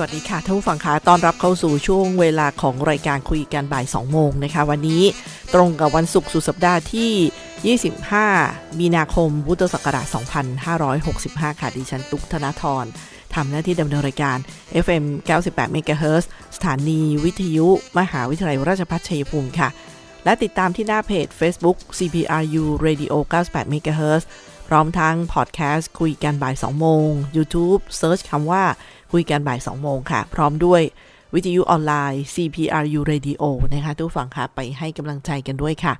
วัสดีค่ะท่านผู้ฟังคะต้อนรับเข้าสู่ช่วงเวลาของรายการคุยกันบ่าย 2 โมงนะคะ วันนี้ตรงกับวันศุกร์สุดสัปดาห์ที่ 25 มีนาคมพุทธศักราช 2565 ค่ะ ดิฉันตุ๊กธนาธรทำหน้าที่ดำเนินรายการ FM 98 MHz สถานีวิทยุ มหาวิทยาลัยราชภัฏชัยภูมิค่ะ และติดตามที่หน้าเพจ Facebook CPRU Radio 98 MHz พร้อมทั้งพอดแคสต์คุยกันบ่าย 2 โมง YouTube เซิร์ชคำว่า คุยกันบ่าย 2 โมงค่ะ พร้อมด้วยวิทยุออนไลน์ CPRU Radio นะคะทุกฝั่งค่ะ ไปให้กำลังใจกันด้วยค่ะ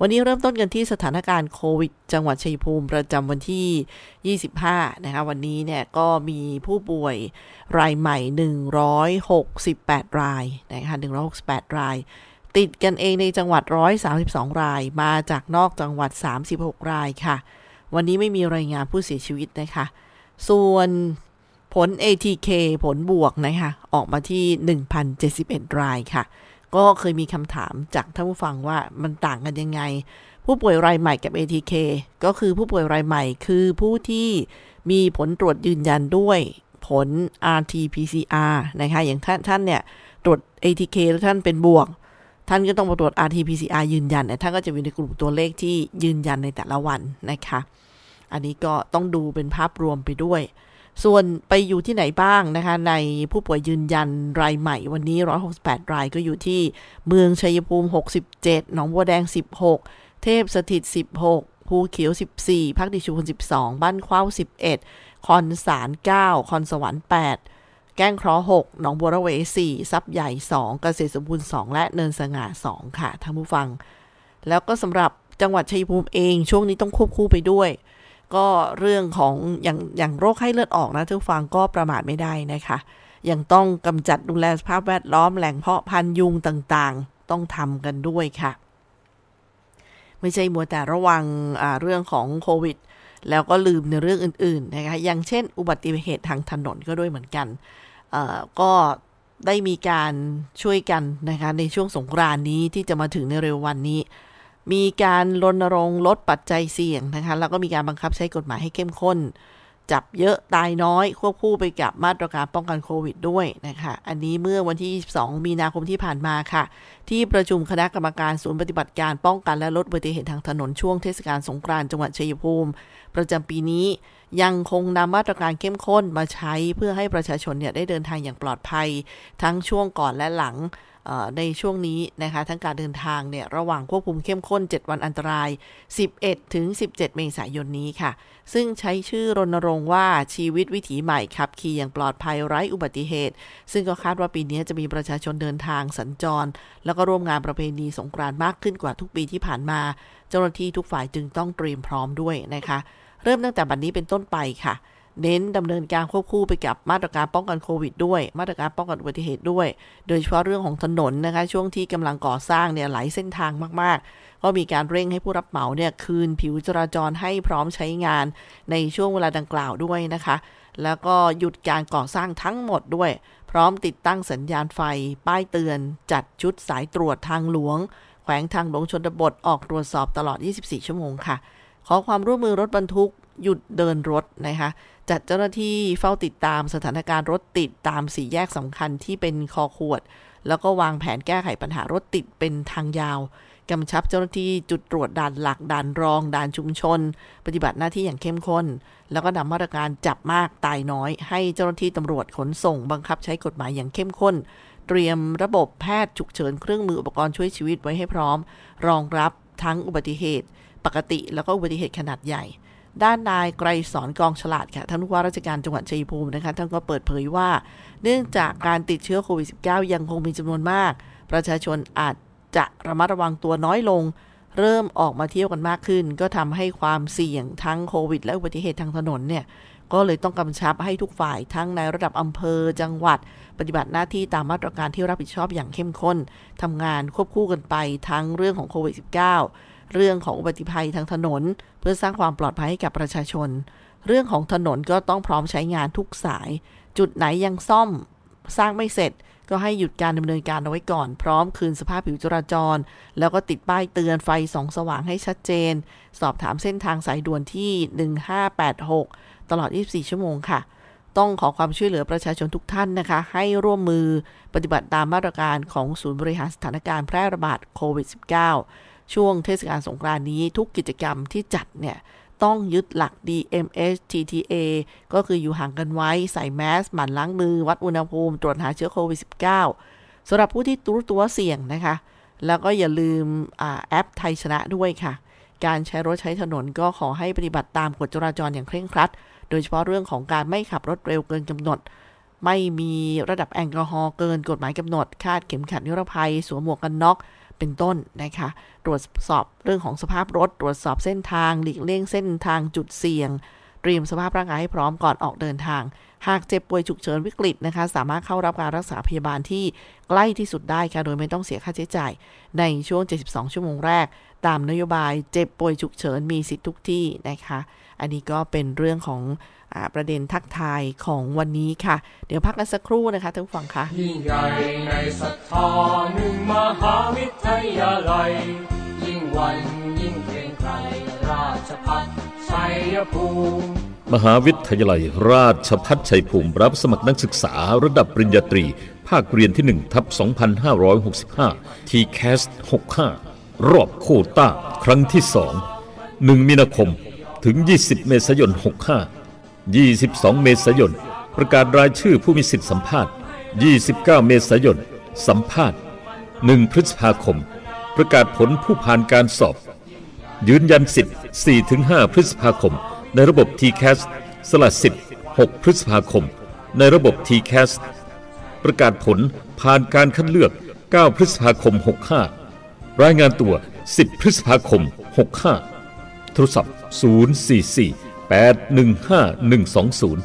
วันนี้เริ่มต้นกันที่สถานการณ์โควิด จังหวัดชัยภูมิประจำวันที่ 25 นะคะ วันนี้เนี่ยก็มีผู้ป่วยรายใหม่ 168 รายนะคะ168 ราย ติดกันเองในจังหวัด 132 ราย มาจากนอกจังหวัด 36 รายค่ะ วันนี้ไม่มีรายงานผู้เสียชีวิตนะคะ ส่วน ผล ATK ผลบวกนะคะออกมาที่ 1,071 รายค่ะ ก็เคยมีคำถามจากท่านผู้ฟังว่ามันต่างกันยังไง ผู้ป่วยรายใหม่กับ ATK ก็คือผู้ป่วยรายใหม่คือผู้ที่มีผลตรวจยืนยันด้วยผล RT-PCR นะคะ อย่างท่านท่านเนี่ยตรวจ ATK แล้วท่านเป็นบวก ท่านก็ต้องมาตรวจ RT-PCR ยืนยันท่านก็จะอยู่ในกลุ่มตัวเลขที่ยืนยันในแต่ละวันนะคะ อันนี้ก็ต้องดูเป็นภาพรวมไปด้วย ส่วนไปอยู่ที่ไหนบ้างนะคะ ในผู้ป่วยยืนยันรายใหม่วันนี้ 168 รายก็อยู่ที่เมืองชัยภูมิ 67 หนองบัวแดง 16 เทพสถิต 16 ภูเขียว 14 พักดิชุพล12 บ้านเข้า11 คอนสาร 9 คอนสวรรค์ 8 แก้งคราะห์6หนองบัวระเว 4 ซับใหญ่ 2 เกษตรสมบูรณ์ 2 และเนินสง่า 2 ค่ะท่านผู้ฟัง แล้วก็สำหรับจังหวัดชัยภูมิเองช่วงนี้ต้องควบคู่ไปด้วย ก็เรื่องของอย่างอย่างโรคไข้เลือดออกนะทุกฟังก็ประมาทไม่ได้นะคะ ยังต้องกำจัดดูแลสภาพแวดล้อมแหล่งเพาะพันธุ์ยุงต่างๆ ต้องทำกันด้วยค่ะ ไม่ใช่มัวแต่ระวังเรื่องของโควิดแล้วก็ลืมในเรื่องอื่นๆนะคะ อย่างเช่น อุบัติเหตุทางถนนก็ด้วยเหมือนกัน ก็ได้มีการช่วยกันนะคะในช่วงสงกรานนี้ที่จะมาถึงในเร็ววันนี้ มีการรณรงค์ลดปัจจัยเสี่ยงนะคะแล้วก็มีการบังคับใช้กฎหมายให้เข้มข้น จับเยอะตายน้อยควบคู่ไปกับมาตรการป้องกันโควิดด้วยนะคะอันนี้เมื่อวันที่ 22 มีนาคมที่ผ่านมาค่ะ ที่ประชุมคณะกรรมการศูนย์ปฏิบัติการป้องกันและลดอุบัติเหตุทางถนนช่วงเทศกาลสงกรานต์จังหวัดชัยภูมิ ประจำปีนี้ยังคงนำมาตรการเข้มข้นมาใช้เพื่อให้ประชาชนเนี่ยได้เดินทางอย่างปลอดภัย ทั้งช่วงก่อนและหลัง ในช่วงนี้นะคะทั้งการเดินทางเนี่ยระหว่างควบคุมเข้มข้น 7 วันอันตราย 11 ถึง 17 เมษายนนี้ค่ะ ซึ่งใช้ชื่อรณรงค์ว่าชีวิตวิถีใหม่ขับขี่อย่างปลอดภัยไร้อุบัติเหตุ ซึ่งก็คาดว่าปีนี้จะมีประชาชนเดินทางสัญจร แล้วก็ร่วมงานประเพณีสงกรานต์มากขึ้นกว่าทุกปีที่ผ่านมา เจ้าหน้าที่ทุกฝ่ายจึงต้องเตรียมพร้อมด้วยนะคะ เริ่มตั้งแต่บัดนนี้เป็นต้นไปค่ะ เน้นดำเนินการควบคู่ไปกับมาตรการป้องกันโควิดด้วย มาตรการป้องกันอุบัติเหตุด้วย โดยเฉพาะเรื่องของถนนนะคะ ช่วงที่กำลังก่อสร้างเนี่ยหลายเส้นทางมาก ๆ ก็มีการเร่งให้ผู้รับเหมาเนี่ยคืนผิวจราจรให้พร้อมใช้งานในช่วงเวลาดังกล่าวด้วยนะคะ แล้วก็หยุดการก่อสร้างทั้งหมดด้วย พร้อมติดตั้งสัญญาณไฟ ป้ายเตือน จัดชุดสายตรวจทางหลวง แขวงทางหลวงชนบทออกตรวจสอบตลอด 24 ชั่วโมงค่ะขอความร่วมมือรถบรรทุก หยุดเดินรถนะคะ จัดเจ้าหน้าที่เฝ้าติดตามสถานการณ์รถติดตามสี่แยกสำคัญที่เป็นคอขวด แล้วก็วางแผนแก้ไขปัญหารถติดเป็นทางยาวกำชับเจ้าหน้าที่จุดตรวจด่านหลักด่านรองด่านชุมชน ปฏิบัติหน้าที่อย่างเข้มข้น แล้วก็นำมาตรการจับมากตายน้อย ให้เจ้าหน้าที่ตำรวจขนส่ง บังคับใช้กฎหมายอย่างเข้มข้น เตรียมระบบแพทย์ฉุกเฉินเครื่องมืออุปกรณ์ช่วยชีวิตไว้ให้พร้อม รองรับทั้งอุบัติเหตุ ปกติแล้วก็อุบัติเหตุขนาดใหญ่ ด้านนายไกรสอนกองฉลาดค่ะท่านผู้ว่าราชการจังหวัดชัยภูมินะคะท่านก็เปิดเผยว่า เนื่องจากการติดเชื้อโควิด -19 ยังคงมีจำนวนมาก ประชาชนอาจจะระมัดระวังตัวน้อยลง เริ่มออกมาเที่ยวกันมากขึ้น ก็ทำให้ความเสี่ยงทั้งโควิด และอุบัติเหตุทางถนนเนี่ยก็เลยต้องกำชับให้ทุกฝ่ายทั้งในระดับอำเภอจังหวัด ปฏิบัติหน้าที่ตามมาตรการที่รับผิดชอบอย่างเข้มข้นทำงานควบคู่กันไปทั้งเรื่องของโควิด -19 เรื่องของอุบัติภัยทางถนน เพื่อสร้างความปลอดภัยให้กับประชาชน เรื่องของถนนก็ต้องพร้อมใช้งานทุกสาย จุดไหนยังซ่อมสร้างไม่เสร็จก็ให้หยุดการดำเนินการเอาไว้ก่อน พร้อมคืนสภาพผิวจราจร แล้วก็ติดป้ายเตือนไฟสองสว่างให้ชัดเจน สอบถามเส้นทางสายด่วนที่ 1586 ตลอด 24 ชั่วโมงค่ะ ต้องขอความช่วยเหลือประชาชนทุกท่านนะคะ ให้ร่วมมือปฏิบัติตามมาตรการของศูนย์บริหารสถานการณ์แพร่ระบาดโควิด -19 ช่วงเทศกาลสงกรานนี้ทุกกิจกรรมที่จัดเนี่ยต้องยึดหลัก DMS TTA ก็คืออยู่ห่างกันไว้ใส่แมส หมั่นล้างมือ วัดอุณหภูมิ ตรวจหาเชื้อโควิด -19 สำหรับผู้ที่รู้ตัวเสี่ยงนะคะ แล้วก็อย่าลืมแอปไทยชนะด้วยค่ะ การใช้รถใช้ถนนก็ขอให้ปฏิบัติตามกฎจราจรอย่างเคร่งครัด โดยเฉพาะเรื่องของการไม่ขับรถเร็วเกินกำหนด ไม่มีระดับแอลกอฮอล์เกินกฎหมายกำหนด คาดเข็มขัดนิรภัย สวมหมวกกันน็อก เป็นต้นนะคะตรวจสอบเรื่องของสภาพรถ ตรวจสอบเส้นทางหลีกเลี่ยงเส้นทางจุดเสี่ยง เตรียมสภาพร่างกายให้พร้อมก่อนออกเดินทาง หากเจ็บป่วยฉุกเฉินวิกฤตนะคะ สามารถเข้ารับการรักษาพยาบาลที่ใกล้ที่สุดได้ค่ะ โดยไม่ต้องเสียค่าใช้จ่าย ในช่วง 72 ชั่วโมงแรก ตามนโยบายเจ็บป่วยฉุกเฉินมีสิทธิ์ทุกที่นะคะ อันนี้ก็เป็นเรื่องของอประเด็นทักทายของวันนี้ค่ะ เดี๋ยวพักกันสักครู่นะคะท่านผู้ฟังคะยิ่งใหญ่ในศรัทธาหนึ่งมหาวิทยาลัย ยิ่งวันยิ่งเกรงไกรราชพัฒชัยภูมิมหาวิทยาลัยราชพัฒชัยภูมิรับสมัครนักศึกษาระดับปริญญาตรี ภาคเรียนที่1ทับ2565 ทีแคส65 รอบโควต้า ครั้งที่ 2 1 มีนาคม ถึง 20 เมษายน 65 22 เมษายน ประกาศรายชื่อผู้มีสิทธิสัมภาษณ์ 29 เมษายน สัมภาษณ์ 1 พฤษภาคม ประกาศผลผู้ผ่านการสอบ ยืนยันสิทธิ์ 4-5 พฤษภาคม ในระบบ TCAS สละสิทธิ์ 6 พฤษภาคม ในระบบ TCAS ประกาศผลผ่านการคัดเลือก 9 พฤษภาคม 65 รายงานตัว 10 พฤษภาคม 65 โทรศัพท์ 044 815 120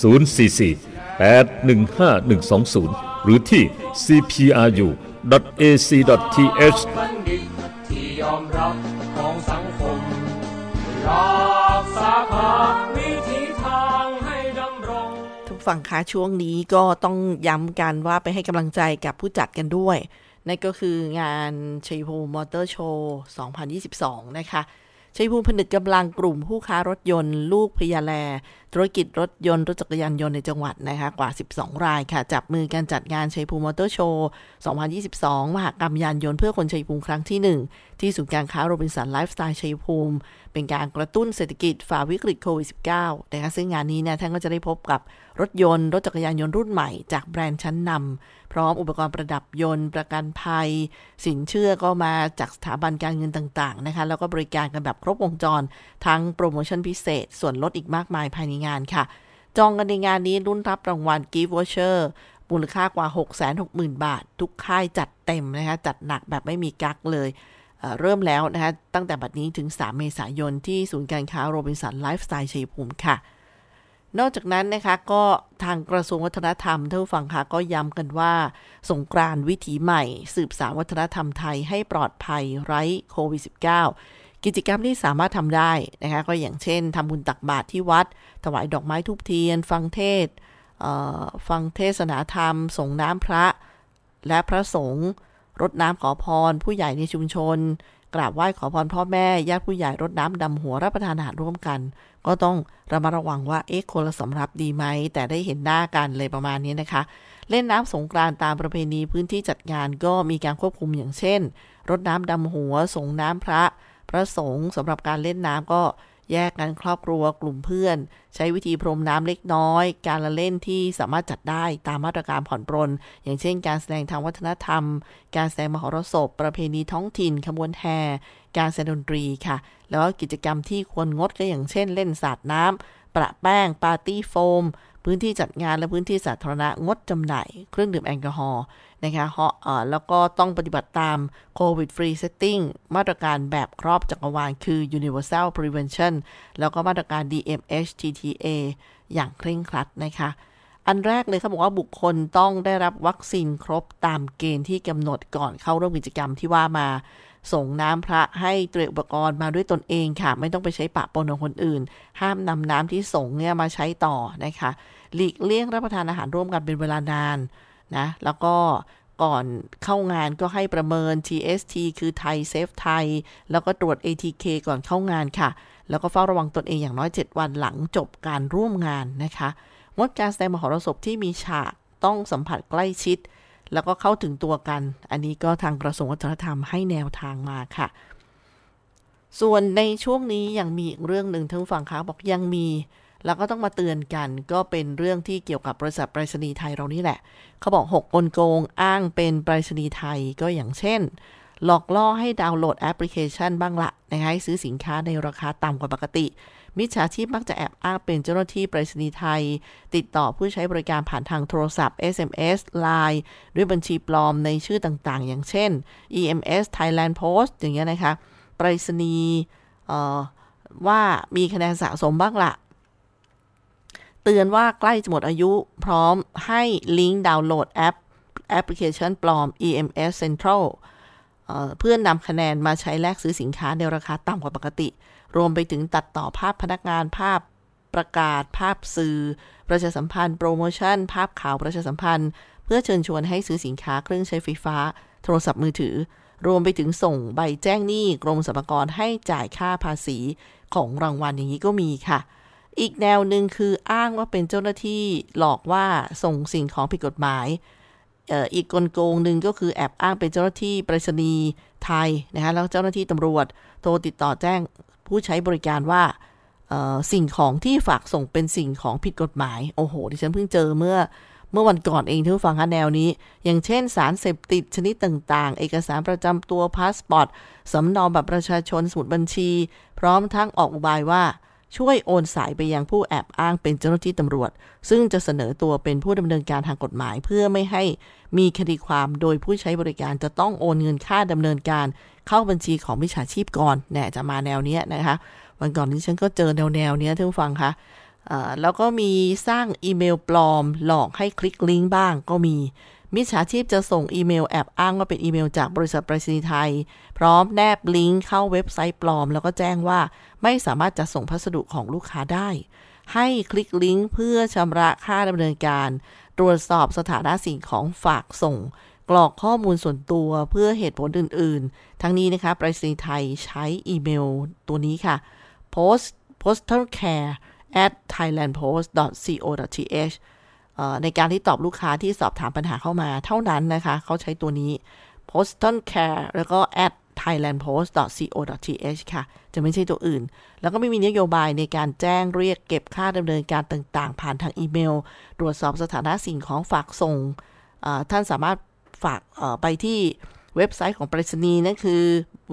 044 815 120 หรือที่ cpru.ac.th บัณฑิตที่ยอมรับของสังคมรักษาภาวิธีทางให้ดำรงทุกฝั่งคะช่วงนี้ก็ต้องย้ำกันว่าไปให้กำลังใจกับผู้จัดกันด้วย นั่นก็คืองานชัยภูมิมอเตอร์โชว์ 2022 นะคะ ชัยภูมิผนึกกำลังกลุ่มผู้ค้ารถยนต์ ลูกพยาแล ธุรกิจรถยนต์รถจักรยานยนต์ในจังหวัดนะคะกว่า 12 รายค่ะ จับมือกันจัดงานชัยภูมิมอเตอร์โชว์ 2022 มหกรรมยานยนต์เพื่อคนชัยภูมิครั้งที่ 1 ที่ศูนย์การค้าโรบินสันไลฟ์สไตล์ชัยภูมิ เป็นการกระตุ้นเศรษฐกิจฝ่าวิกฤตโควิด -19 นะคะซึ่งงานนี้เนี่ยท่านก็จะได้พบกับรถยนต์ รถจักรยานยนต์รุ่นใหม่จากแบรนด์ชั้นนำพร้อมอุปกรณ์ประดับยนต์ ประกันภัย สินเชื่อก็มาจากสถาบันการเงินต่างๆนะคะแล้วก็บริการกันแบบครบวงจร ทั้งโปรโมชั่นพิเศษ ส่วนลดอีกมากมายภายในงานค่ะ จองกันในงานนี้รุ่นรับรางวัล Gift Voucher มูลค่ากว่า 660,000 บาท ทุกค่ายจัดเต็มนะคะ จัดหนักแบบไม่มีกักเลยเเริ่มแล้วนะคะ ตั้งแต่บัดนี้ถึง 3 เมษายนที่ศูนย์การค้าโรบินสันไลฟ์สไตล์ชัยภูมิค่ะ นอกจากนั้นนะคะ ก็ทางกระทรวงวัฒนธรรมท่านฟังค่ะก็ย้ำกันว่าสงกรานต์วิถีใหม่ สืบสานวัฒนธรรมไทยให้ปลอดภัยไร้โควิด -19 กิจกรรมที่สามารถทำได้นะคะก็อย่างเช่นทำบุญตักบาตรที่วัด ถวายดอกไม้ทุบเทียน ฟังเทศเฟังเทศนาธรรม ส่งน้ำพระ และพระสงฆ์รดน้ำขอพร ผู้ใหญ่ในชุมชน กราบไหว้ขอพรพ่อแม่ญาติผู้ใหญ่รดน้ำดำหัวรับประทานอาหารร่วมกัน ก็ต้องระมัดระวังว่าเอ๊ะคนละสำรับดีไหม แต่ได้เห็นหน้ากันเลยประมาณนี้นะคะ เล่นน้ำสงกรานต์ตามประเพณีพื้นที่จัดงานก็มีการควบคุมอย่างเช่นรดน้ำดำหัวส่งน้ำพระ พระสงฆ์สำหรับการเล่นน้ำก็แยกกันครอบครัวกลุ่มเพื่อน ใช้วิธีพรมน้ำเล็กน้อย การละเล่นที่สามารถจัดได้ตามมาตรการผ่อนปรน อย่างเช่น การแสดงทางวัฒนธรรม การแสดงมหรสพ ประเพณีท้องถิ่นขบวนแห่การแสดงดนตรีค่ะ แล้วก็กิจกรรมที่ควรงดก็อย่างเช่น เล่นสาดน้ำประแป้งปาร์ตี้โฟม พื้นที่จัดงานและพื้นที่สาธารณะงดจำหน่าย เครื่องดื่มแอลกอฮอล์นะคะเอ่อแล้วก็ต้องปฏิบัติตาม COVID Free Setting มาตรการแบบครอบจักรวาลคือ Universal Prevention แล้วก็มาตรการ DMHTTA อย่างเคร่งครัดนะคะอันแรกเลยเขาบอกว่าบุคคลต้องได้รับวัคซีนครบตามเกณฑ์ที่กำหนดก่อนเข้าร่วมกิจกรรมที่ว่ามา ส่งน้ำพระให้เตรียมอุปกรณ์มาด้วยตนเองค่ะ ไม่ต้องไปใช้ปะปนของคนอื่น ห้ามนำน้ำที่ส่งเนี่ยมาใช้ต่อนะคะ หลีกเลี่ยงรับประทานอาหารร่วมกันเป็นเวลานานนะแล้วก็ก่อนเข้างานก็ให้ประเมิน TST คือไทยเซฟไทย แล้วก็ตรวจ ATK ก่อนเข้างานค่ะ แล้วก็เฝ้าระวังตนเองอย่างน้อย 7 วันหลังจบการร่วมงานนะคะงดการแสดงมหรสพที่มีฉากต้องสัมผัสใกล้ชิด แล้วก็เข้าถึงตัวกัน อันนี้ก็ทางกระทรวงวัฒนธรรมให้แนวทางมาค่ะ ส่วนในช่วงนี้ยังมีอีกเรื่องหนึ่งทั้งฝั่งค้าบอกยังมี แล้วก็ต้องมาเตือนกัน ก็เป็นเรื่องที่เกี่ยวกับบริษัทไปรษณีย์ไทยเรานี่แหละ เขาบอก6กลโกงอ้างเป็นไปรษณีย์ไทยก็อย่างเช่น หลอกล่อให้ดาวน์โหลดแอปพลิเคชันบ้างละนะคะซื้อสินค้าในราคาต่ำกว่าปกติ มิจฉาชีพมักจะแอบอ้างเป็นเจ้าหน้าที่ไปรษณีย์ไทย ติดต่อผู้ใช้บริการผ่านทางโทรศัพท์ SMS Line ด้วยบัญชีปลอมในชื่อต่างๆ อย่างเช่น EMS Thailand Post อย่างเงี้ยนะคะไปรษณีย์ว่ามีคะแนนสะสมบ้างละเตือนว่าใกล้จะหมดอายุพร้อมให้ลิงก์ดาวน์โหลดแอปแอปพลิเคชันปลอม EMS Central เพื่อนนำคะแนนมาใช้แลกซื้อสินค้าในราคาต่ำกว่าปกติ รวมไปถึงตัดต่อภาพพนักงานภาพประกาศภาพสื่อ ประชาสัมพันธ์โปรโมชั่น ภาพข่าวประชาสัมพันธ์ เพื่อเชิญชวนให้ซื้อสินค้าเครื่องใช้ไฟฟ้า โทรศัพท์มือถือ รวมไปถึงส่งใบแจ้งหนี้กรมสรรพากรให้จ่ายค่าภาษีของรางวัลอย่างนี้ก็มีค่ะ อีกแนวหนึ่งคืออ้างว่าเป็นเจ้าหน้าที่หลอกว่าส่งสิ่งของผิดกฎหมายอีกกลโกงหนึ่งก็คือแอบอ้างเป็นเจ้าหน้าที่ไปรษณีย์ไทยนะคะแล้วเจ้าหน้าที่ตำรวจ โทรติดต่อแจ้ง ผู้ใช้บริการว่าสิ่งของที่ฝากส่งเป็นสิ่งของผิดกฎหมาย โอ้โห ดิฉันเพิ่งเจอเมื่อเมื่อวันก่อนเองท่านฟังคะแนวนี้ อย่างเช่นสารเสพติดชนิดต่างๆ เอกสารประจำตัวพาสปอร์ตสำเนาบัตรประชาชนสมุดบัญชี พร้อมทั้งออกอุบายว่า ช่วยโอนสายไปยังผู้แอบอ้างเป็นเจ้าหน้าที่ตำรวจ ซึ่งจะเสนอตัวเป็นผู้ดำเนินการทางกฎหมาย เพื่อไม่ให้มีคดีความโดยผู้ใช้บริการจะต้องโอนเงินค่าดำเนินการ เข้าบัญชีของมิจฉาชีพก่อนเนี่ยจะมาแนวเนี้ยนะคะ วันก่อนนี้ฉันก็เจอแนวแนวเนี้ยท่านฟังคะแล้วก็มีสร้างอีเมลปลอมหลอกให้คลิกลิงก์บ้างก็มี มิจฉาชีพจะส่งอีเมลแอบอ้างว่าเป็นอีเมลจากบริษัทไปรษณีย์ไทย พร้อมแนบลิงก์เข้าเว็บไซต์ปลอม แล้วก็แจ้งว่าไม่สามารถจะส่งพัสดุของลูกค้าได้ ให้คลิกลิงก์เพื่อชำระค่าดำเนินการ ตรวจสอบสถานะสิ่งของฝากส่ง กรอกข้อมูลส่วนตัวเพื่อเหตุผลอื่น ๆ ทั้งนี้นะคะไปรษณีย์ไทยใช้อีเมลตัวนี้ค่ะ post postal care at thailandpost.co.th ในการที่ตอบลูกค้าที่สอบถามปัญหาเข้ามาเท่านั้นนะคะ เขาใช้ตัวนี้ postal care แล้วก็ at thailandpost.co.th ค่ะ จะไม่ใช่ตัวอื่น แล้วก็ไม่มีนโยบายในการแจ้งเรียกเก็บค่าดำเนินการต่างๆ ผ่านทางอีเมล ตรวจสอบสถานะสิ่งของฝากส่ง ท่านสามารถฝากไปที่เว็บไซต์ของไปรษณีย์นั่นคือ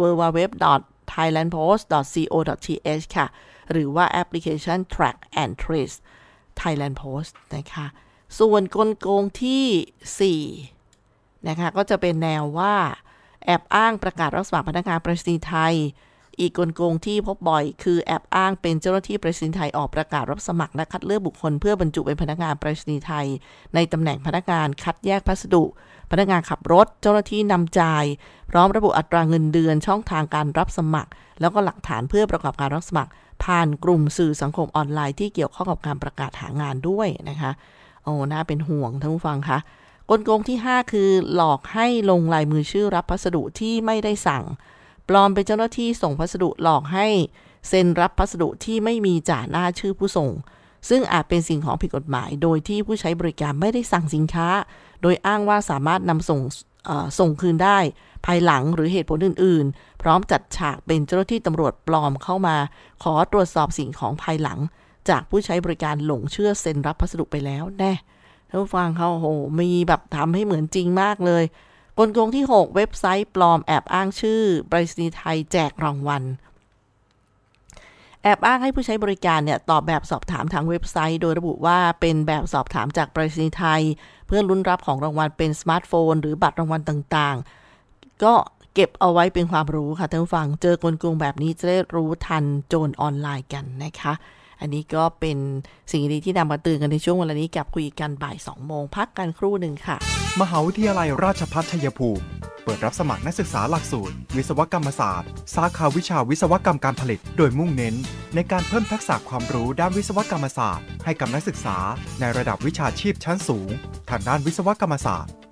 www.thailandpost.co.th ค่ะ หรือว่าแอปพลิเคชัน track and trace Thailand Post นะคะ ส่วนกลโกงที่4นะคะก็จะเป็นแนวว่า แอบอ้างประกาศรับสมัครพนักงานปรษณีย์ไทย อีกกลโกงที่พบบ่อย คือแอบอ้างเป็นเจ้าหน้าที่ปรษณีย์ไทยออกประกาศรับสมัครและคัดเลือกบุคคล เพื่อบรรจุเป็นพนักงานปรษณีย์ไทย ในตำแหน่งพนักงานคัดแยกพัสดุ พนักงานขับรถ เจ้าหน้าที่นำจ่าย พร้อมระบุอัตราเงินเดือนช่องทางการรับสมัคร แล้วก็หลักฐานเพื่อประกอบการรับสมัคร ผ่านกลุ่มสื่อสังคมออนไลน์ที่เกี่ยวข้องกับการประกาศหางานด้วยนะคะ อ้น่าเป็นห่วงท่านผู้ฟังคะกลโกงที่ 5 คือหลอกให้ลงลายมือชื่อรับพัสดุที่ไม่ได้สั่ง ปลอมเป็นเจ้าหน้าที่ส่งพัสดุหลอกให้เซ็นรับพัสดุที่ไม่มีจ่าหน้าชื่อผู้ส่ง ซึ่งอาจเป็นสิ่งของผิดกฎหมาย โดยที่ผู้ใช้บริการไม่ได้สั่งสินค้า โดยอ้างว่าสามารถนำส่งส่งคืนได้ ภายหลังหรือเหตุผลอื่น ๆ พร้อมจัดฉากเป็นเจ้าหน้าที่ตำรวจปลอมเข้ามา ขอตรวจสอบสิ่งของภายหลัง จากผู้ใช้บริการหลงเชื่อเซ็นรับพัสดุไปแล้วแน่ท่านฟังเขาโหมีแบบทำให้เหมือนจริงมากเลย กลโกงที่ 6 เว็บไซต์ปลอมแอบอ้างชื่อปรษณีไทยแจกรางวัลแอบอ้างให้ผู้ใช้บริการเนี่ยตอบแบบสอบถามทางเว็บไซต์ โดยระบุว่าเป็นแบบสอบถามจากปรษณีย์ไทย เพื่อลุ้นรับของรางวัลเป็นสมาร์ทโฟน หรือบัตรรางวัลต่างๆ ก็เก็บเอาไว้เป็นความรู้ค่ะท่านผู้ฟัง เจอกลโกงแบบนี้จะได้รู้ทันโจรออนไลน์กันนะคะ อันนี้ก็เป็นสิ่งดีที่นำมาเตือนกันในช่วงเวลานี้กับคุยกันบ่าย2โมงพักกันครู่หนึ่งค่ะ มหาวิทยาลัยราชภัฏชัยภูมิ เปิดรับสมัครนักศึกษาหลักสูตร วิศวกรรมศาสตร์ สาขาวิชาวิศวกรรมการผลิต โดยมุ่งเน้น ในการเพิ่มทักษะความรู้ด้านวิศวกรรมศาสตร์ ให้กับนักศึกษา ในระดับวิชาชีพชั้นสูง ทางด้านวิศวกรรมศาสตร์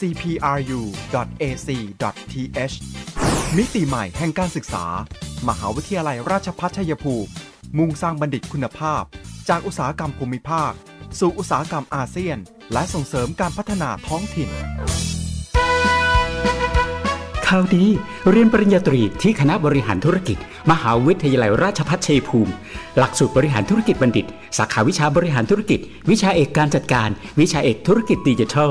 cpru.ac.th มิติใหม่แห่งการศึกษา มหาวิทยาลัยราชภัฏชัยภูมิ มุ่งสร้างบัณฑิตคุณภาพ จากอุตสาหกรรมภูมิภาค สู่อุตสาหกรรมอาเซียน และส่งเสริมการพัฒนาท้องถิ่นข่าวดีเรียนปริญญาตรีที่คณะบริหารธุรกิจ มหาวิทยาลัยราชภัฏชัยภูมิ หลักสูตรบริหารธุรกิจบัณฑิต สาขาวิชาบริหารธุรกิจ วิชาเอกการจัดการ วิชาเอกธุรกิจดิจิทัล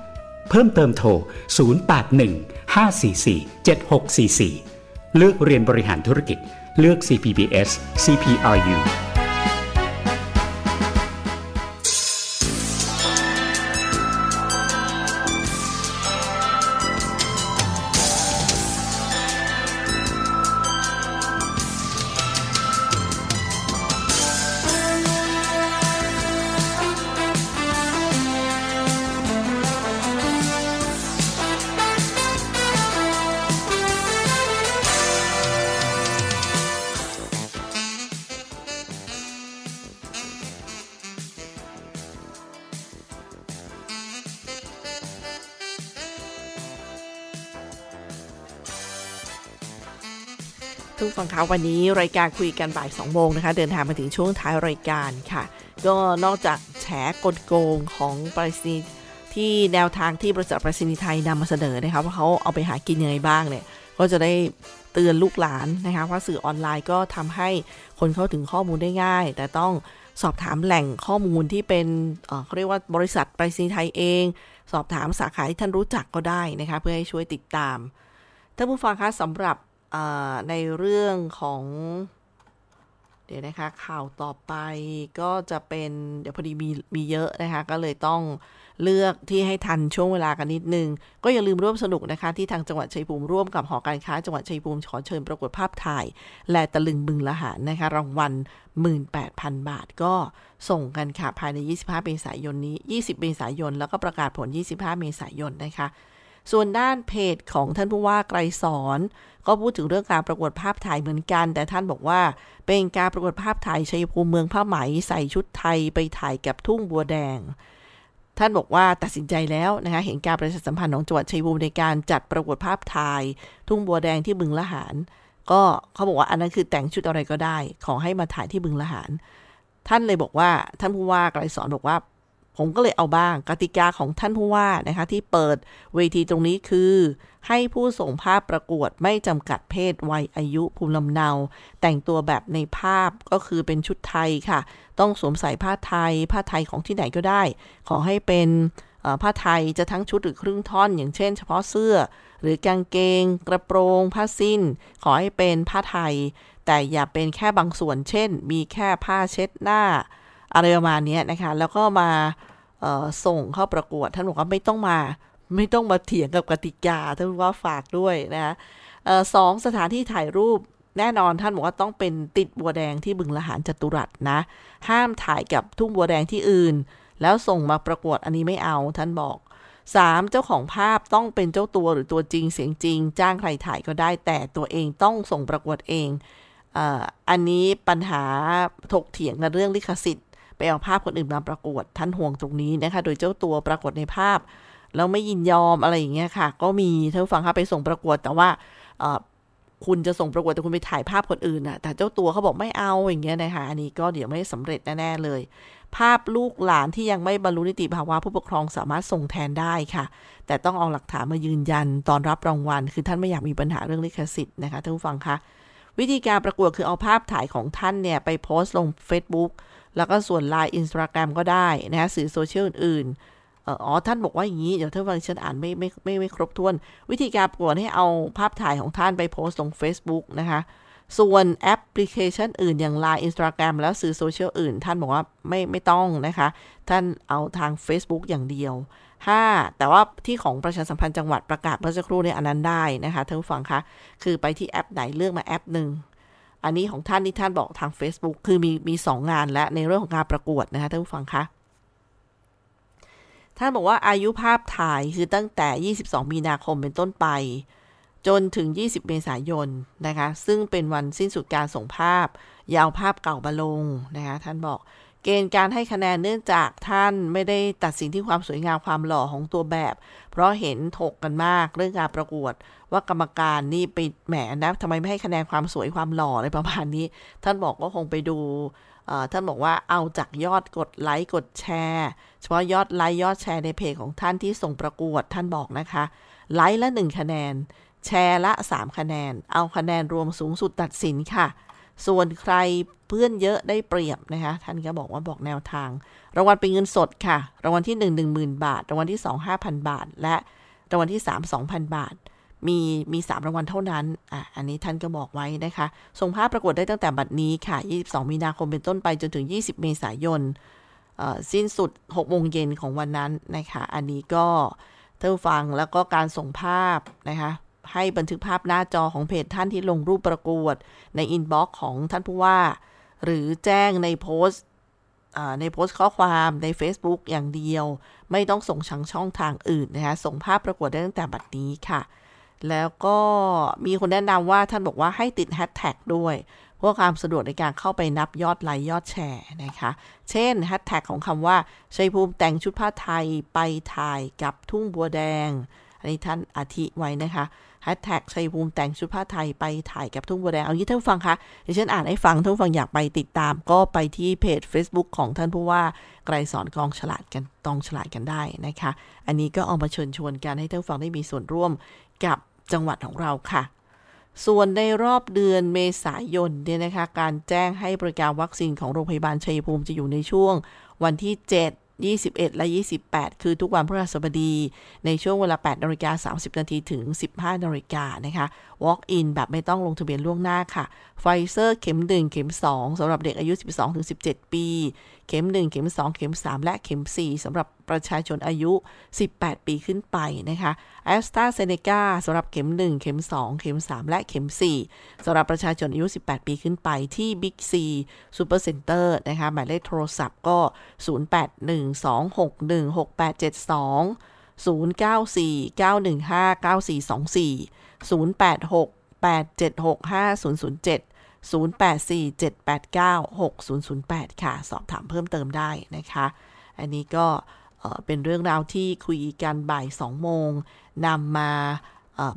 เพิ่มเติมโทร 081 544 7644 เลือกเรียนบริหารธุรกิจ เลือก CPBS CPRU วันนี้รายการคุยกันบ่าย2โมงนะคะ เดินทางมาถึงช่วงท้ายรายการค่ะ ก็นอกจากแฉกลโกงของปรษณีย์ที่แนวทางที่บริษัทปรษณีย์ไทยนำมาเสนอนะคะว่าเขาเอาไปหากินยังไงบ้างเนี่ย ก็จะได้เตือนลูกหลานนะคะว่าสื่อออนไลน์ก็ทำให้คนเข้าถึงข้อมูลได้ง่าย แต่ต้องสอบถามแหล่งข้อมูลที่เป็นเขาเรียกว่าบริษัทไปรษณีย์ไทยเอง สอบถามสาขาที่ท่านรู้จักก็ได้นะคะเพื่อให้ช่วยติดตามท่านผู้ฟังคะสำหรับ ในเรื่องของ เดี๋ยวนะคะ ข่าวต่อไปก็จะเป็น เดี๋ยวพอดีมีมีเยอะนะคะ ก็เลยต้องเลือกที่ให้ทันช่วงเวลากันนิดนึง ก็อย่าลืมร่วมสนุกนะคะ ที่ทางจังหวัดชัยภูมิร่วมกับหอการค้า จังหวัดชัยภูมิขอเชิญประกวดภาพถ่าย และตะลึงบึงละหารนะคะ รางวัล 18,000 บาทก็ส่งกันค่ะ ภายใน 25 เมษายนนี้ 20 เมษายน แล้วก็ประกาศผล 25 เมษายนนะคะ ส่วนด้านเพจของท่านผู้ว่าไกรสอน ก็พูดถึงเรื่องการประกวดภาพถ่ายเหมือนกัน แต่ท่านบอกว่าเป็นการประกวดภาพถ่ายชัยภูมิเมืองผ้าไหมใส่ชุดไทยไปถ่ายกับทุ่งบัวแดง ท่านบอกว่าตัดสินใจแล้วนะคะเห็นการประชาสัมพันธ์ของจังหวัดชัยภูมิในการจัดประกวดภาพถ่าย ทุ่งบัวแดงที่บึงละหาร ก็เขาบอกว่าอันนั้นคือแต่งชุดอะไรก็ได้ ขอให้มาถ่ายที่บึงละหารท่านเลยบอกว่าท่านผู้ว่าไกรสอนบอกว่า ผมก็เลยเอาบ้างกติกาของท่านผู้ว่านะคะที่เปิดเวทีตรงนี้คือ ให้ผู้ส่งภาพประกวดไม่จำกัดเพศวัยอายุภูมิลำเนา แต่งตัวแบบในภาพก็คือเป็นชุดไทยค่ะ ต้องสวมใส่ผ้าไทย ผ้าไทยของที่ไหนก็ได้ ขอให้เป็นผ้าไทยจะทั้งชุดหรือครึ่งท่อน อย่างเช่นเฉพาะเสื้อ หรือกางเกง กระโปรง ผ้าสิ้น ขอให้เป็นผ้าไทย แต่อย่าเป็นแค่บางส่วน เช่น มีแค่ผ้าเช็ดหน้าอะไรประมาณนี้นะคะ แล้วก็มา ส่งเข้าประกวด ท่านบอกว่าไม่ต้องมา ไม่ต้องมาเถียงกับกติกาท่านว่าฝากด้วยนะคะเอ่อสองสถานที่ถ่ายรูปแน่นอนท่านบอกว่าต้องเป็นติดบัวแดงที่บึงละหารจตุรัสนะ ห้ามถ่ายกับทุ่งบัวแดงที่อื่น แล้วส่งมาประกวดอันนี้ไม่เอาท่านบอก 3. เจ้าของภาพต้องเป็นเจ้าตัวหรือตัวจริงเสียงจริง จ้างใครถ่ายก็ได้แต่ตัวเองต้องส่งประกวดเองอ,อ,อันนี้ปัญหาถกเถียงกันเรื่องลิขสิทธิ์ ไปเอาภาพคนอื่นมาประกวดท่านห่วงตรงนี้นะคะ โดยเจ้าตัวปรากฏในภาพแล้วไม่ยินยอมอะไรอย่างเงี้ยค่ะ ก็มีท่านผู้ฟังคะไปส่งประกวด แต่ว่าคุณจะส่งประกวดแต่คุณไปถ่ายภาพคนอื่นน่ะ แต่เจ้าตัวเขาบอกไม่เอาอย่างเงี้ยนะคะ อันนี้ก็เดี๋ยวไม่สำเร็จแน่ๆเลย ภาพลูกหลานที่ยังไม่บรรลุนิติภาวะผู้ปกครองสามารถส่งแทนได้ค่ะ แต่ต้องเอาหลักฐานมายืนยันตอนรับรางวัล คือท่านไม่อยากมีปัญหาเรื่องลิขสิทธิ์นะคะท่านผู้ฟังคะ วิธีการประกวดคือเอาภาพถ่ายของท่านเนี่ยไปโพสต์ลง Facebook แล้วก็ส่วน Line Instagram ก็ได้นะคะสื่อโซเชียลอื่นอ๋อ ท่านบอกว่าอย่างนี้ เดี๋ยวท่านฟังฉันอ่านไม่ไม่ไม่ไม่ครบถ้วน วิธีการประกวดให้เอาภาพถ่ายของท่านไปโพสต์ลง Facebook นะคะ ส่วนแอปพลิเคชันอื่นอย่าง Line Instagram แล้วสื่อโซเชียลอื่น ท่านบอกว่าไม่ไม่ต้องนะคะ ท่านเอาทาง Facebook อย่างเดียว 5. แต่ว่าที่ของประชาสัมพันธ์จังหวัดประกาศเมื่อสักครู่เนี่ยอันนั้นได้นะคะท่านผู้ฟังคะ คือไปที่แอปไหนเลือกมาแอปหนึ่ง อันนี้ของท่านที่ท่านบอกทาง Facebook คือมีมีสองงานและในเรื่องของการประกวดนะคะท่านผู้ฟังคะท่านบอกว่าอายุภาพถ่ายคือตั้งแต่ 22 มีนาคมเป็นต้นไป จนถึง 20 เมษายนนะคะ ซึ่งเป็นวันสิ้นสุดการส่งภาพ ยาวภาพเก่ามาลงนะคะท่านบอก เกณฑ์การให้คะแนนเนื่องจากท่านไม่ได้ตัดสินที่ความสวยงามความหล่อของตัวแบบ เพราะเห็นถกกันมากเรื่องการประกวด ว่ากรรมการนี่ไปแหมนะทำไมไม่ให้คะแนนความสวยความหล่ออะไรประมาณนี้ ท่านบอกก็คงไปดูท่านบอกว่าเอาจากยอดกดไลค์กดแชร์ เฉพาะยอดไลค์ยอดแชร์ในเพจของท่านที่ส่งประกวดท่านบอกนะคะ ไลค์ละ 1 คะแนน แชร์ละ 3 คะแนน เอาคะแนนรวมสูงสุดตัดสินค่ะ ส่วนใครเพื่อนเยอะได้เปรียบนะคะ ท่านก็บอกว่าบอกแนวทาง รางวัลเป็นเงินสดค่ะ รางวัลที่ 1 10,000 บาท รางวัลที่ 2 5,000 บาท และรางวัลที่ 3 2,000 บาท มีมี 3 รางวัลเท่านั้น อะ อันนี้ท่านก็บอกไว้นะคะ ส่งภาพประกวดได้ตั้งแต่บัดนี้ค่ะ 22 มีนาคมเป็นต้นไปจนถึง 20 เมษายนสิ้นสุด6โมงเย็นของวันนั้นนะคะ อันนี้ก็ท่านฟังแล้วก็การส่งภาพนะคะ ให้บันทึกภาพหน้าจอของเพจท่านที่ลงรูปประกวด ใน inbox ของท่านผู้ว่า หรือแจ้งในโพสต์ในโพสต์ข้อความใน Facebook อย่างเดียว ไม่ต้องส่งชังช่องทางอื่นนะคะส่งภาพประกวดได้ตั้งแต่บัดนี้ค่ะ แล้วก็มีคนแนะนำว่าท่านบอกว่าให้ติดแฮชแท็กด้วยเพื่อความสะดวกในการเข้าไปนับยอดไลค์ยอดแชร์นะคะ เช่นแฮชแท็กของคำว่าชัยภูมิแต่งชุดผ้าไทยไปถ่ายกับทุ่งบัวแดง อันนี้ท่านอาทิไว้นะคะ แฮชแท็กชัยภูมิแต่งชุดผ้าไทยไปถ่ายกับทุ่งบัวแดงเอางี้ท่านผู้ฟังคะเดี๋ยวฉันอ่านให้ฟังท่านฟังอยากไปติดตาม ก็ไปที่เพจ Facebook ของท่านผู้ว่าไกรสอนกองฉลาดกันตองฉลาดกันได้นะคะ อันนี้ก็เอามาเชิญชวนกันให้ท่านผู้ฟังได้มีส่วนร่วมกับจังหวัดของเราค่ะส่วนในรอบเดือนเมษายนเนี่ยนะคะ การแจ้งให้บริการวัคซีนของโรงพยาบาลชัยภูมิจะอยู่ในช่วง วันที่ 7 21 และ 28 คือทุกวันพฤหัสบดี ในช่วงเวลา8นาฬิกา30 นาทีถึง 15 นาฬิกานะคะ walk in แบบไม่ต้องลงทะเบียนล่วงหน้าค่ะไฟเซอร์เข็ม 1 เข็ม 2สำหรับเด็กอายุ 12-17 ปี เข็ม 1 เข็ม 2 เข็ม 3 และเข็ม 4สำหรับประชาชนอายุ 18 ปีขึ้นไปนะคะแอสตราเซเนกาสำหรับเข็ม 1 เข็ม 2 เข็ม 3 และเข็ม 4สำหรับประชาชนอายุ 18 ปีขึ้นไปที่ Big C Super Center นะคะหมายเลขโทรศัพท์ก็ 0812616872 0949159424 086 876 5007 086765007008 ค่ะ สอบถามเพิ่มเติมได้นะคะ อันนี้ก็เเป็นเรื่องราวที่คุยกันบ่าย 2 โมงนำมา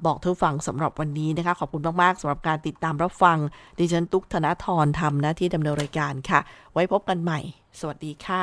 บอกทุกฟังสำหรับวันนี้นะคะ ขอบคุณมาก ๆสำหรับการติดตามรับฟัง ดิฉันตุ๊กธนทรทำหน้าที่ดำเนินรายการค่ะ ไว้พบกันใหม่ สวัสดีค่ะ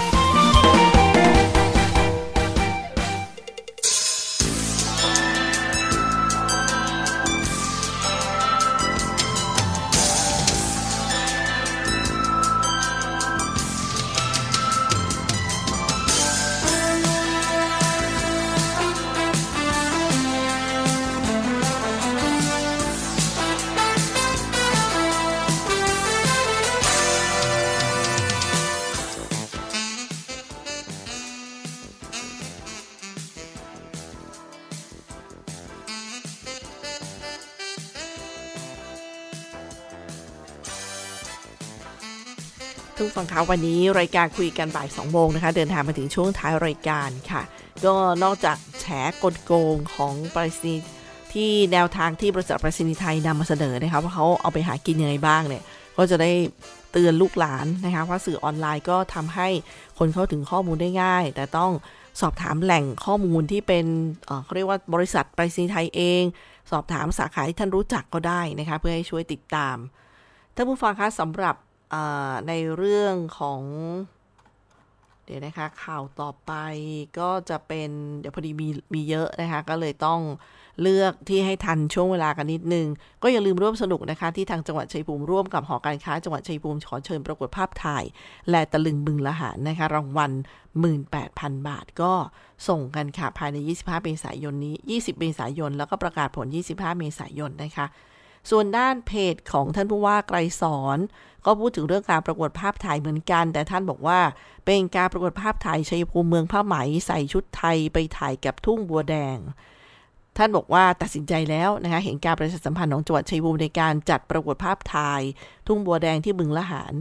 วันนี้รายการคุยกันบ่าย2โมงนะคะ เดินทางมาถึงช่วงท้ายรายการค่ะ ก็นอกจากแฉกลโกงของปรษณีย์ที่แนวทางที่บริษัทปรษณีย์ไทยนำมาเสนอนะคะว่าเขาเอาไปหากินยังไงบ้างเนี่ย ก็จะได้เตือนลูกหลานนะคะว่าสื่อออนไลน์ก็ทำให้คนเข้าถึงข้อมูลได้ง่าย แต่ต้องสอบถามแหล่งข้อมูลที่เป็นเขาเรียกว่าบริษัทไปรษณีย์ไทยเอง สอบถามสาขาที่ท่านรู้จักก็ได้นะคะเพื่อให้ช่วยติดตามท่านผู้ฟังคะสำหรับ ในเรื่องของ เดี๋ยวนะคะ ข่าวต่อไปก็จะเป็น เดี๋ยวพอดีมีมีเยอะนะคะ ก็เลยต้องเลือกที่ให้ทันช่วงเวลากันนิดนึง ก็อย่าลืมร่วมสนุกนะคะ ที่ทางจังหวัดชัยภูมิร่วมกับหอการค้าจังหวัดชัยภูมิขอเชิญประกวดภาพถ่าย และตะลึงบึงละหารนะคะ รางวัล 18,000 บาทก็ส่งกันค่ะ ภายใน 25 เมษายนนี้ 20 เมษายน แล้วก็ประกาศผล 25 เมษายนนะคะ ส่วนด้านเพจของท่านผู้ว่าไกรสอน ก็พูดถึงเรื่องการประกวดภาพถ่ายเหมือนกัน แต่ท่านบอกว่า เป็นการประกวดภาพถ่ายชัยภูมิเมืองผ้าไหมใส่ชุดไทยไปถ่ายกับทุ่งบัวแดง ท่านบอกว่าตัดสินใจแล้วนะคะเห็นการประชาสัมพันธ์ของจังหวัดชัยภูมิในการจัดประกวดภาพถ่าย ทุ่งบัวแดงที่บึงละหาร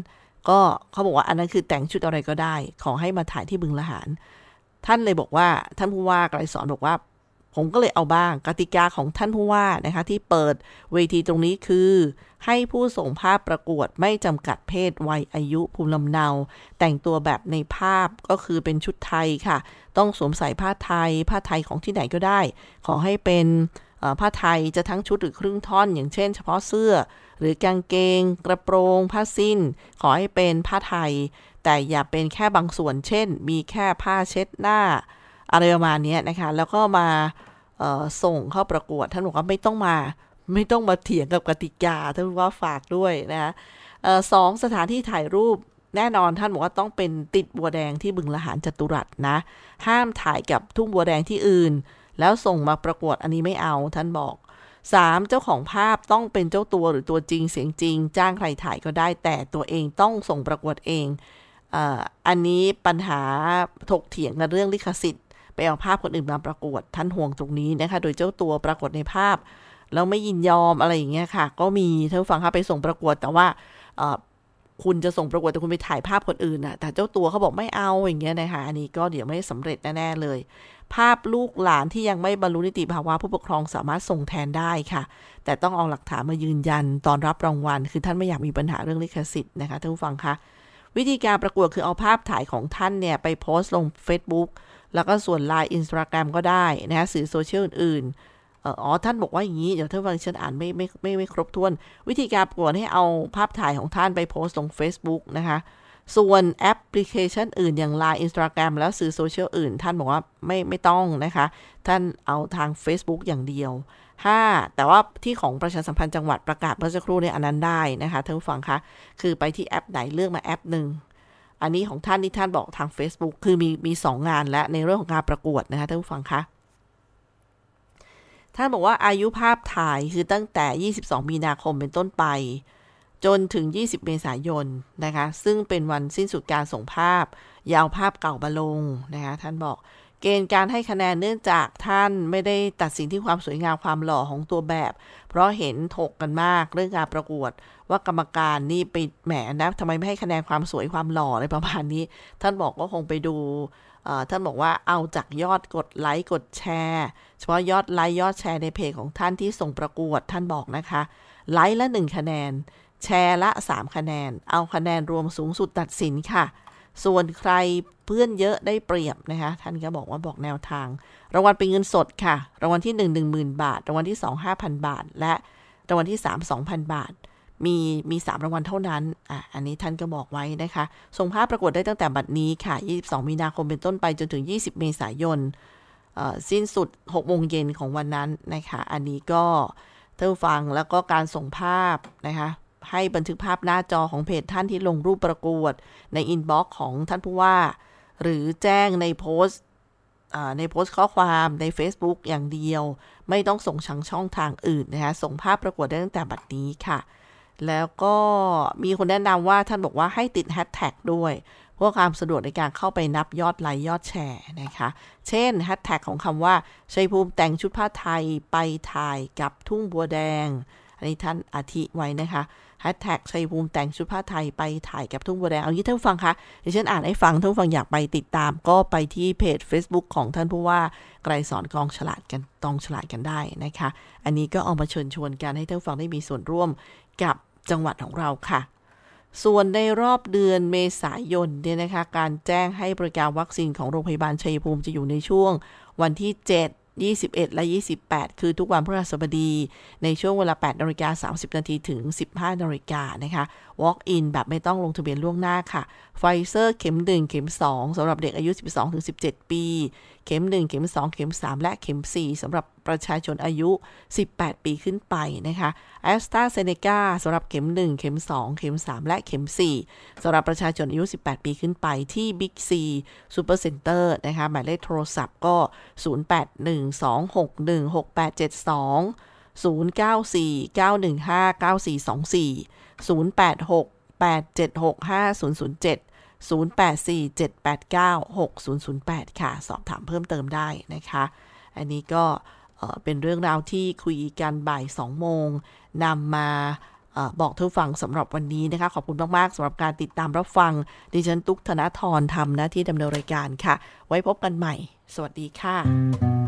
ก็เขาบอกว่าอันนั้นคือแต่งชุดอะไรก็ได้ ขอให้มาถ่ายที่บึงละหาร ท่านเลยบอกว่าท่านผู้ว่าไกรสอนบอกว่าผมก็เลยเอาบ้างกติกาของท่านผู้ว่านะคะที่เปิดเวทีตรงนี้คือ ให้ผู้ส่งภาพประกวดไม่จำกัดเพศวัยอายุภูมิลำเนา แต่งตัวแบบในภาพก็คือเป็นชุดไทยค่ะ ต้องสวมใส่ผ้าไทย ผ้าไทยของที่ไหนก็ได้ ขอให้เป็นผ้าไทยจะทั้งชุดหรือครึ่งท่อน อย่างเช่น เฉพาะเสื้อ หรือกางเกง กระโปรง ผ้าสิ้น ขอให้เป็นผ้าไทย แต่อย่าเป็นแค่บางส่วน เช่น มีแค่ผ้าเช็ดหน้า อะไรประมาณนี้นะคะ แล้วก็มาส่งเข้าประกวดท่านบอกว่าไม่ต้องมา ไม่ต้องมาเถียงกับกติกาท่านผู้ว่าฝากด้วยนะคะเอ่อสองสถานที่ถ่ายรูปแน่นอนท่านบอกว่าต้องเป็นติดบัวแดงที่บึงละหารจตุรัสนะ ห้ามถ่ายกับทุ่งบัวแดงที่อื่น แล้วส่งมาประกวดอันนี้ไม่เอาท่านบอก 3. เจ้าของภาพต้องเป็นเจ้าตัวหรือตัวจริงเสียงจริง จ้างใครถ่ายก็ได้แต่ตัวเองต้องส่งประกวดเองอ่ออันนี้ปัญหาถกเถียงกันเรื่องลิขสิทธิ์ ไปเอาภาพคนอื่นมาประกวดท่านห่วงตรงนี้นะคะ โดยเจ้าตัวปรากฏในภาพ แล้วไม่ยินยอมอะไรอย่างเงี้ยค่ะ ก็มีท่านผู้ฟังคะไปส่งประกวด แต่ว่าคุณจะส่งประกวดแต่คุณไปถ่ายภาพคนอื่นน่ะ แต่เจ้าตัวเขาบอกไม่เอาอย่างเงี้ยนะคะ อันนี้ก็เดี๋ยวไม่สำเร็จแน่ๆเลย ภาพลูกหลานที่ยังไม่บรรลุนิติภาวะผู้ปกครองสามารถส่งแทนได้ค่ะ แต่ต้องเอาหลักฐานมายืนยันตอนรับรางวัล คือท่านไม่อยากมีปัญหาเรื่องลิขสิทธิ์นะคะท่านผู้ฟังคะวิธีการประกวดคือเอาภาพถ่ายของท่านเนี่ยไปโพสต์ลง Facebook แล้วก็ส่วน Line Instagram ก็ได้นะคะสื่อโซเชียลอื่น อ๋อท่านบอกว่าอย่างนี้เดี๋ยวท่านฟังฉันอ่านไม่ไม่ไม่ไม่ครบถ้วน วิธีการประกวดให้เอาภาพถ่ายของท่านไปโพสต์ลง Facebook นะคะ ส่วนแอปพลิเคชันอื่นอย่าง Line Instagram แล้วสื่อโซเชียลอื่น ท่านบอกว่าไม่ไม่ต้องนะคะ ท่านเอาทาง Facebook อย่างเดียว 5. แต่ว่าที่ของประชาสัมพันธ์จังหวัดประกาศเมื่อสักครู่เนี่ยอันนั้นได้นะคะท่านผู้ฟังคะคือไปที่แอปไหนเลือกมาแอปหนึ่งอันนี้ของท่านที่ท่านบอกทาง Facebook คือมีมีสองงานและในเรื่องของการประกวดนะคะท่านผู้ฟังคะ ท่านบอกว่าอายุภาพถ่ายคือตั้งแต่ 22 มีนาคมเป็นต้นไป จนถึง 20 เมษายนนะคะ ซึ่งเป็นวันสิ้นสุดการส่งภาพ ยาวภาพเก่ามาลงนะคะท่านบอกเกณฑ์การให้คะแนนเนื่องจากท่านไม่ได้ตัดสินที่ความสวยงามความหล่อของตัวแบบ เพราะเห็นถกกันมากเรื่องการประกวด ว่ากรรมการนี่ไปแหมนะทำไมไม่ให้คะแนนความสวยความหล่ออะไรประมาณนี้ ท่านบอกก็คงไปดู ท่านบอกว่าเอาจากยอดกดไลค์กดแชร์เฉพาะยอดไลค์ยอดแชร์ในเพจของท่านที่ส่งประกวดท่านบอกนะคะ ไลค์ละ 1 คะแนน แชร์ละ 3 คะแนน เอาคะแนนรวมสูงสุดตัดสินค่ะ ส่วนใครเพื่อนเยอะได้เปรียบนะคะ ท่านก็บอกว่าบอกแนวทาง รางวัลเป็นเงินสดค่ะ รางวัลที่ 1 10,000 บาท รางวัลที่ 2 5,000 บาท และรางวัลที่ 3 2,000 บาท มีมี 3 รางวัลเท่านั้น อะ อันนี้ท่านก็บอกไว้นะคะ ส่งภาพประกวดได้ตั้งแต่บัดนี้ค่ะ 22 มีนาคมเป็นต้นไปจนถึง 20 เมษายนสิ้นสุด 6 โมงเย็นของวันนั้นนะคะ อันนี้ก็ท่านฟังแล้วก็การส่งภาพนะคะ ให้บันทึกภาพหน้าจอของเพจท่านที่ลงรูปประกวด ในอินบ็อกซ์ของท่านผู้ว่า หรือแจ้งในโพสต์ในโพสต์ข้อความใน Facebook อย่างเดียว ไม่ต้องส่งชังช่องทางอื่นนะคะ ส่งภาพประกวดได้ตั้งแต่บัดนี้ค่ะ แล้วก็มีคนแนะนำว่าท่านบอกว่าให้ติดแฮชแท็กด้วยเพื่อความสะดวกในการเข้าไปนับยอดไลค์ยอดแชร์นะคะ เช่นแฮชแท็กของคำว่าชัยภูมิแต่งชุดผ้าไทยไปถ่ายกับทุ่งบัวแดง อันนี้ท่านอาทิไว้นะคะแฮชแท็กชัยภูมิแต่งชุดผ้าไทยไปถ่ายกับทุ่งบัวแดง เอางี้ท่านฟังคะเดี๋ยวฉันอ่านให้ฟังท่านฟังอยากไปติดตาม ก็ไปที่เพจ Facebook ของท่านผู้ว่าไกรสอนกองฉลาดกันตองฉลาดกันได้นะคะ อันนี้ก็เอามาเชิญชวนกันให้ท่านฟังได้มีส่วนร่วมกับ จังหวัดของเราค่ะ ส่วนในรอบเดือนเมษายนเนี่ยนะคะ การแจ้งให้บริการวัคซีนของโรงพยาบาลชัยภูมิจะอยู่ในช่วงวันที่ 7 21 และ 28 คือทุกวันพฤหัสบดี ในช่วงเวลา8นาฬิกา30 นาทีถึง 15นาฬิกานะคะ walk in แบบไม่ต้องลงทะเบียนล่วงหน้าค่ะ ไฟเซอร์เข็ม 1 เข็ม 2สำหรับเด็กอายุ 12-17 ปี เข็ม 1 เข็ม 2 เข็ม 3 และเข็ม 4สำหรับประชาชนอายุ 18 ปีขึ้นไปนะคะแอสตราเซเนกาสำหรับเข็ม 1 เข็ม 2 เข็ม 3 และเข็ม 4สำหรับประชาชนอายุ 18 ปีขึ้นไปที่ Big C Super Center นะคะหมายเลขโทรศัพท์ก็ 0812616872 094 915 9424 086 876 5007 084 789 6008 ค่ะ สอบถามเพิ่มเติมได้นะคะ อันนี้ก็เป็นเรื่องราวที่คุยกันบ่าย2โมงนำมาบอกท่านฟังสำหรับวันนี้นะคะ ขอบคุณมาก ๆสำหรับการติดตามรับฟัง ดิฉันตุกธนาธรทำหน้าที่ดำเนินรายการค่ะ ไว้พบกันใหม่ สวัสดีค่ะ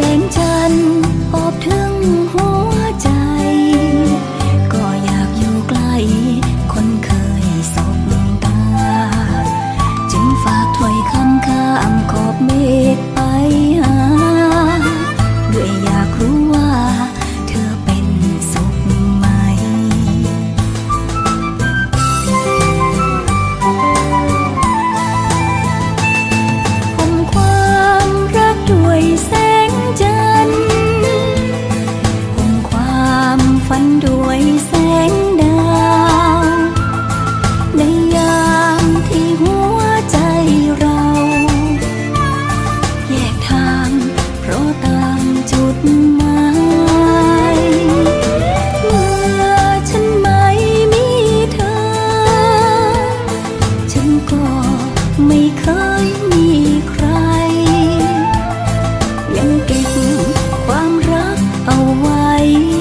แสงจัน Hoa